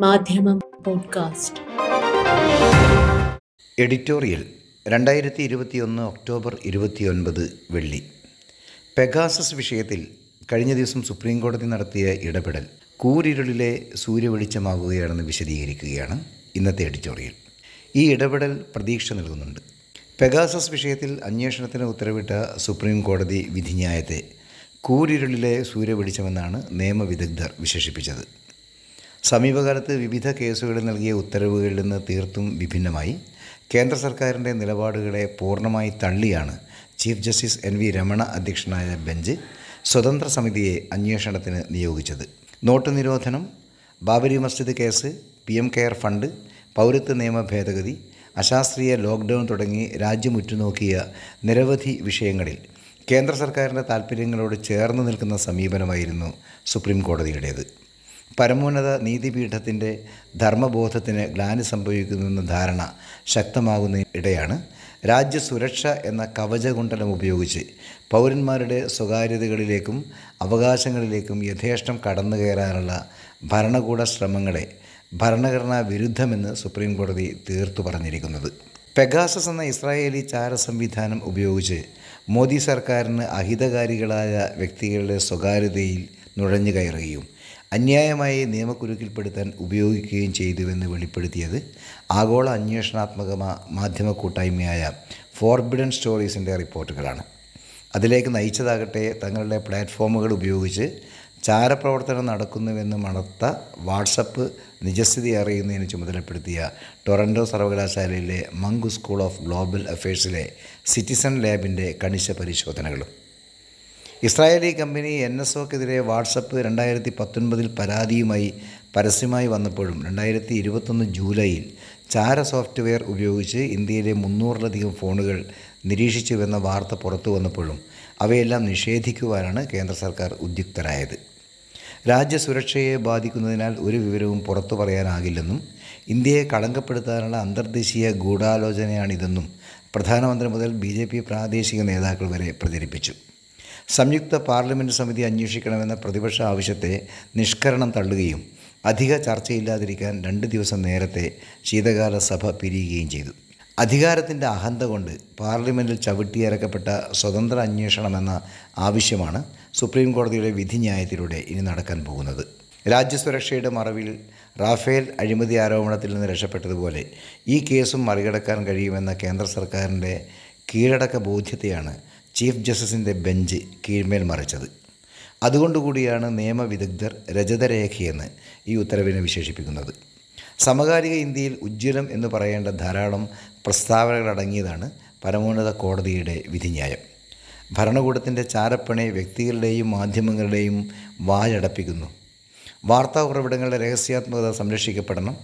മാധ്യമം podcast. Editorial രണ്ടായിരത്തി ഇരുപത്തിയൊന്ന് ഒക്ടോബർ ഇരുപത്തിയൊൻപത് വെള്ളി. പെഗാസസ് വിഷയത്തിൽ കഴിഞ്ഞ ദിവസം സുപ്രീം കോടതി നടത്തിയ ഇടപെടൽ കൂരിരുളിലെ സൂര്യവെളിച്ചമാകുകയാണെന്ന് വിശദീകരിക്കുകയാണ് ഇന്നത്തെ എഡിറ്റോറിയൽ. ഈ ഇടപെടൽ പ്രതീക്ഷ നൽകുന്നുണ്ട്. പെഗാസസ് വിഷയത്തിൽ അന്വേഷണത്തിന് ഉത്തരവിട്ട സുപ്രീം കോടതി വിധിന്യായത്തെ കൂരിരുളിലെ സൂര്യവെളിച്ചമെന്നാണ് നിയമവിദഗ്ധർ വിശേഷിപ്പിച്ചത്. സമീപകാലത്ത് വിവിധ കേസുകളിൽ നൽകിയ ഉത്തരവുകളിൽ നിന്ന് തീർത്തും വിഭിന്നമായി. കേന്ദ്ര സർക്കാരിന്റെ നിലപാടുകളെ പൂർണമായി തള്ളിയാണ് chief justice N V Ramana അധ്യക്ഷനായ ബെഞ്ച് സ്വതന്ത്ര സമിതിയെ അന്വേഷണത്തിന് നിയോഗിച്ചത്. നോട്ട് നിരോധനം Babri Masjid case P M care fund പൗരത്വ നിയമ ഭേദഗതി അശാസ്ത്രീയ ലോക്ക്ഡൗൺ തുടങ്ങി രാജ്യം ഉറ്റുനോക്കിയ നിരവധി വിഷയങ്ങളിൽ കേന്ദ്ര സർക്കാരിന്റെ താൽപ്പര്യങ്ങളോട് ചേർന്ന് നിൽക്കുന്ന സമീപനമായിരുന്നു സുപ്രീം കോടതിയുടേത്. പരമോന്നത നീതിപീഠത്തിന്റെ ധർമ്മബോധത്തിന് ഗ്ലാനി സംഭവിക്കുന്നുവെന്ന ധാരണ ശക്തമാകുന്ന ഇടയാണ് രാജ്യസുരക്ഷ എന്ന കവചകുണ്ടലം ഉപയോഗിച്ച് പൗരന്മാരുടെ സ്വകാര്യതകളിലേക്കും അവകാശങ്ങളിലേക്കും യഥേഷ്ടം കടന്നു കയറാനുള്ള ഭരണകൂട ശ്രമങ്ങളെ ഭരണഘടനാ വിരുദ്ധമെന്ന് സുപ്രീം കോടതി തീർത്തു പറഞ്ഞിരിക്കുന്നത്. പെഗാസസ് എന്ന ഇസ്രായേലി ചാര സംവിധാനം ഉപയോഗിച്ച് മോദി സർക്കാരിന് അഹിതകാരികളായ വ്യക്തികളുടെ സ്വകാര്യതയിൽ നുഴഞ്ഞു കയറുകയും അന്യായമായി നിയമക്കുരുക്കിൽപ്പെടുത്താൻ ഉപയോഗിക്കുകയും ചെയ്തുവെന്ന് വെളിപ്പെടുത്തിയത് ആഗോള അന്വേഷണാത്മക മാധ്യമ കൂട്ടായ്മയായ ഫോർബിഡൻ സ്റ്റോറീസിന്റെ റിപ്പോർട്ടുകളാണ്. അതിലേക്ക് നയിച്ചതാകട്ടെ തങ്ങളുടെ പ്ലാറ്റ്ഫോമുകൾ ഉപയോഗിച്ച് ചാരപ്രവർത്തനം നടക്കുന്നുവെന്ന് മണത്ത വാട്സപ്പ് നിജസ്ഥിതി അറിയുന്നതിന് ചുമതലപ്പെടുത്തിയ ടൊറന്റോ സർവകലാശാലയിലെ മങ്കു സ്കൂൾ ഓഫ് ഗ്ലോബൽ അഫയേഴ്സിലെ സിറ്റിസൺ ലാബിന്റെ കണിശ പരിശോധനകളും. ഇസ്രായേലി കമ്പനി എൻ എസ് ഒക്കെതിരെ വാട്സപ്പ് രണ്ടായിരത്തി പത്തൊൻപതിൽ പരാതിയുമായി പരസ്യമായി വന്നപ്പോഴും രണ്ടായിരത്തി ഇരുപത്തൊന്ന് ജൂലൈയിൽ ചാര സോഫ്റ്റ്വെയർ ഉപയോഗിച്ച് ഇന്ത്യയിലെ മുന്നൂറിലധികം ഫോണുകൾ നിരീക്ഷിച്ചുവെന്ന വാർത്ത പുറത്തു വന്നപ്പോഴും അവയെല്ലാം നിഷേധിക്കുവാനാണ് കേന്ദ്ര സർക്കാർ ഉദ്യുക്തരായത്. രാജ്യസുരക്ഷയെ ബാധിക്കുന്നതിനാൽ ഒരു വിവരവും പുറത്തു പറയാനാകില്ലെന്നും ഇന്ത്യയെ കളങ്കപ്പെടുത്താനുള്ള അന്തർദേശീയ ഗൂഢാലോചനയാണിതെന്നും പ്രധാനമന്ത്രി മുതൽ ബി പ്രാദേശിക നേതാക്കൾ വരെ പ്രചരിപ്പിച്ചു. സംയുക്ത പാർലമെന്റ് സമിതി അന്വേഷിക്കണമെന്ന പ്രതിപക്ഷ ആവശ്യത്തെ നിഷ്കരണം തള്ളുകയും അധിക ചർച്ചയില്ലാതിരിക്കാൻ രണ്ട് ദിവസം നേരത്തെ ശീതകാല സഭ പിരിയുകയും ചെയ്തു. അധികാരത്തിന്റെ അഹന്ത കൊണ്ട് പാർലമെന്റിൽ ചവിട്ടിയിറക്കപ്പെട്ട സ്വതന്ത്ര അന്വേഷണമെന്ന ആവശ്യമാണ് സുപ്രീം കോടതിയുടെ വിധിന്യായത്തിലൂടെ ഇനി നടക്കാൻ പോകുന്നത്. രാജ്യസുരക്ഷയുടെ മറവിൽ റാഫേൽ അഴിമതി ആരോപണത്തിൽ നിന്ന് രക്ഷപ്പെട്ടതുപോലെ ഈ കേസും മറികടക്കാൻ കഴിയുമെന്ന കേന്ദ്ര സർക്കാരിന്റെ കീഴടക്ക ബോധ്യത്തെയാണ് ചീഫ് ജസ്റ്റിസിന്റെ ബെഞ്ച് കീഴ്മേൽ മറിച്ചത്. അതുകൊണ്ടുകൂടിയാണ് നിയമവിദഗ്ധർ രജതരേഖയെന്ന് ഈ ഉത്തരവിനെ വിശേഷിപ്പിക്കുന്നത്. സമകാലിക ഇന്ത്യയിൽ ഉജ്ജ്വലം എന്ന് പറയേണ്ട ധാരാളം പ്രസ്താവനകളടങ്ങിയതാണ് പരമോന്നത കോടതിയുടെ വിധിന്യായം. ഭരണകൂടത്തിന്റെ ചാരപ്പണി വ്യക്തികളുടെയും മാധ്യമങ്ങളുടെയും വായടപ്പിക്കുന്നു. വാർത്താ ഉറവിടങ്ങളുടെ രഹസ്യാത്മകത സംരക്ഷിക്കപ്പെടണം.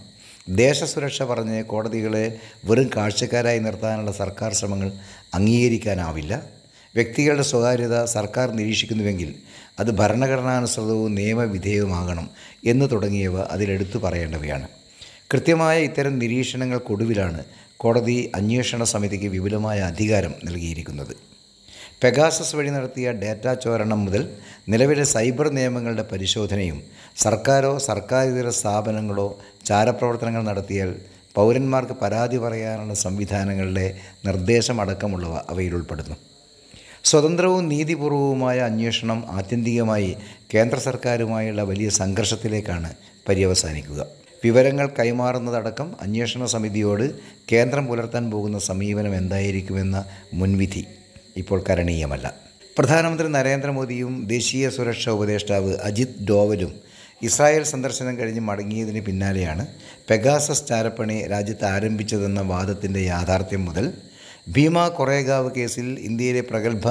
ദേശസുരക്ഷ പറഞ്ഞ് കോടതികളെ വെറും കാഴ്ചക്കാരായി നിർത്താനുള്ള സർക്കാർ ശ്രമങ്ങൾ അംഗീകരിക്കാനാവില്ല. വ്യക്തികളുടെ സ്വകാര്യത സർക്കാർ നിരീക്ഷിക്കുന്നുവെങ്കിൽ അത് ഭരണഘടനാനുസൃതവും നിയമവിധേയവുമാകണം എന്ന് തുടങ്ങിയവ അതിലെടുത്തു പറയേണ്ടവയാണ്. കൃത്യമായ ഇത്തരം നിരീക്ഷണങ്ങൾക്കൊടുവിലാണ് കോടതി അന്വേഷണ സമിതിക്ക് വിപുലമായ അധികാരം നൽകിയിരിക്കുന്നത്. പെഗാസസ് വഴി നടത്തിയ ഡാറ്റ ചോരണം മുതൽ നിലവിലെ സൈബർ നിയമങ്ങളുടെ പരിശോധനയും സർക്കാരോ സർക്കാരിതര സ്ഥാപനങ്ങളോ ചാരപ്രവർത്തനങ്ങൾ നടത്തിയാൽ പൗരന്മാർക്ക് പരാതി പറയാനുള്ള സംവിധാനങ്ങളുടെ നിർദ്ദേശമടക്കമുള്ളവ അവയിൽ ഉൾപ്പെടുന്നു. സ്വതന്ത്രവും നീതിപൂർവവുമായ അന്വേഷണം ആത്യന്തികമായി കേന്ദ്ര സർക്കാരുമായുള്ള വലിയ സംഘർഷത്തിലേക്കാണ് പര്യവസാനിക്കുക. വിവരങ്ങൾ കൈമാറുന്നതടക്കം അന്വേഷണ സമിതിയോട് കേന്ദ്രം പുലർത്താൻ പോകുന്ന സമീപനം എന്തായിരിക്കുമെന്ന മുൻവിധി ഇപ്പോൾ കരണീയമല്ല. പ്രധാനമന്ത്രി നരേന്ദ്രമോദിയും ദേശീയ സുരക്ഷാ ഉപദേഷ്ടാവ് അജിത് ഡോവലും ഇസ്രായേൽ സന്ദർശനം കഴിഞ്ഞ് മടങ്ങിയതിന് പിന്നാലെയാണ് പെഗാസസ് ചാരപ്പണി രാജ്യത്ത് ആരംഭിച്ചതെന്ന വാദത്തിന്റെ യാഥാർത്ഥ്യം മുതൽ ഭീമ കൊറേഗാവ് കേസിൽ ഇന്ത്യയിലെ പ്രഗത്ഭ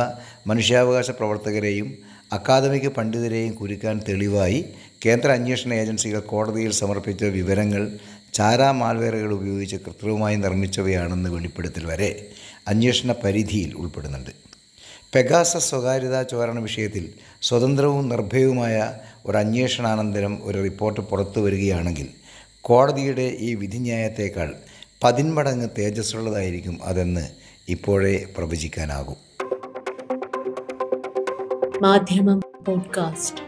മനുഷ്യാവകാശ പ്രവർത്തകരെയും അക്കാദമിക് പണ്ഡിതരെയും കുരുക്കാൻ തെളിവായി കേന്ദ്ര അന്വേഷണ ഏജൻസികൾ കോടതിയിൽ സമർപ്പിച്ച വിവരങ്ങൾ ചാരാ മാൽവേറുകൾ ഉപയോഗിച്ച് കൃത്രിമമായി നിർമ്മിച്ചവയാണെന്ന് വെളിപ്പെടുത്തൽ വരെ അന്വേഷണ പരിധിയിൽ ഉൾപ്പെടുന്നുണ്ട്. പെഗാസ സ്വകാര്യതാ ചോരണ വിഷയത്തിൽ സ്വതന്ത്രവും നിർഭയവുമായ ഒരു അന്വേഷണാനന്തരം ഒരു റിപ്പോർട്ട് പുറത്തു വരികയാണെങ്കിൽ കോടതിയുടെ ഈ വിധിന്യായത്തേക്കാൾ പതിന്മടങ്ങ് തേജസ്സുള്ളതായിരിക്കും അതെന്ന് ഇപ്പോഴേ പ്രവചിക്കാനാകും. മാധ്യമം പോഡ്കാസ്റ്റ്.